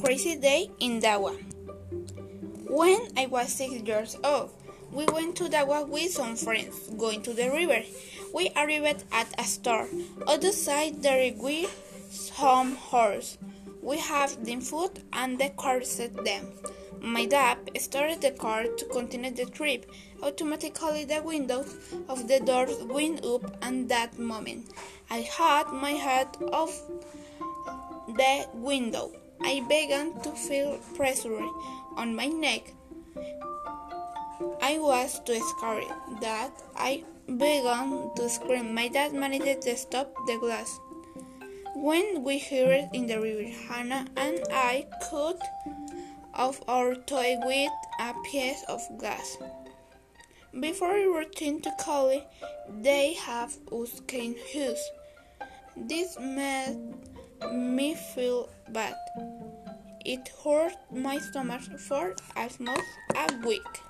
crazy day in Dawa. When I was six years old, we went to Dawa with some friends, going to the river. We arrived at a store. Outside there were some horses. We have them food and the car set them. My dad started the car to continue the trip. Automatically, the windows of the doors went up, and that moment, I had my head off the window. I began to feel pressure on my neck. I was too scared that I began to scream. My dad managed to stop the glass. When we heard in the river, Hannah and I cut off our toy with a piece of glass. Before we returned to college, they have us clean shoes. This made me feel bad. It hurt my stomach for almost a week.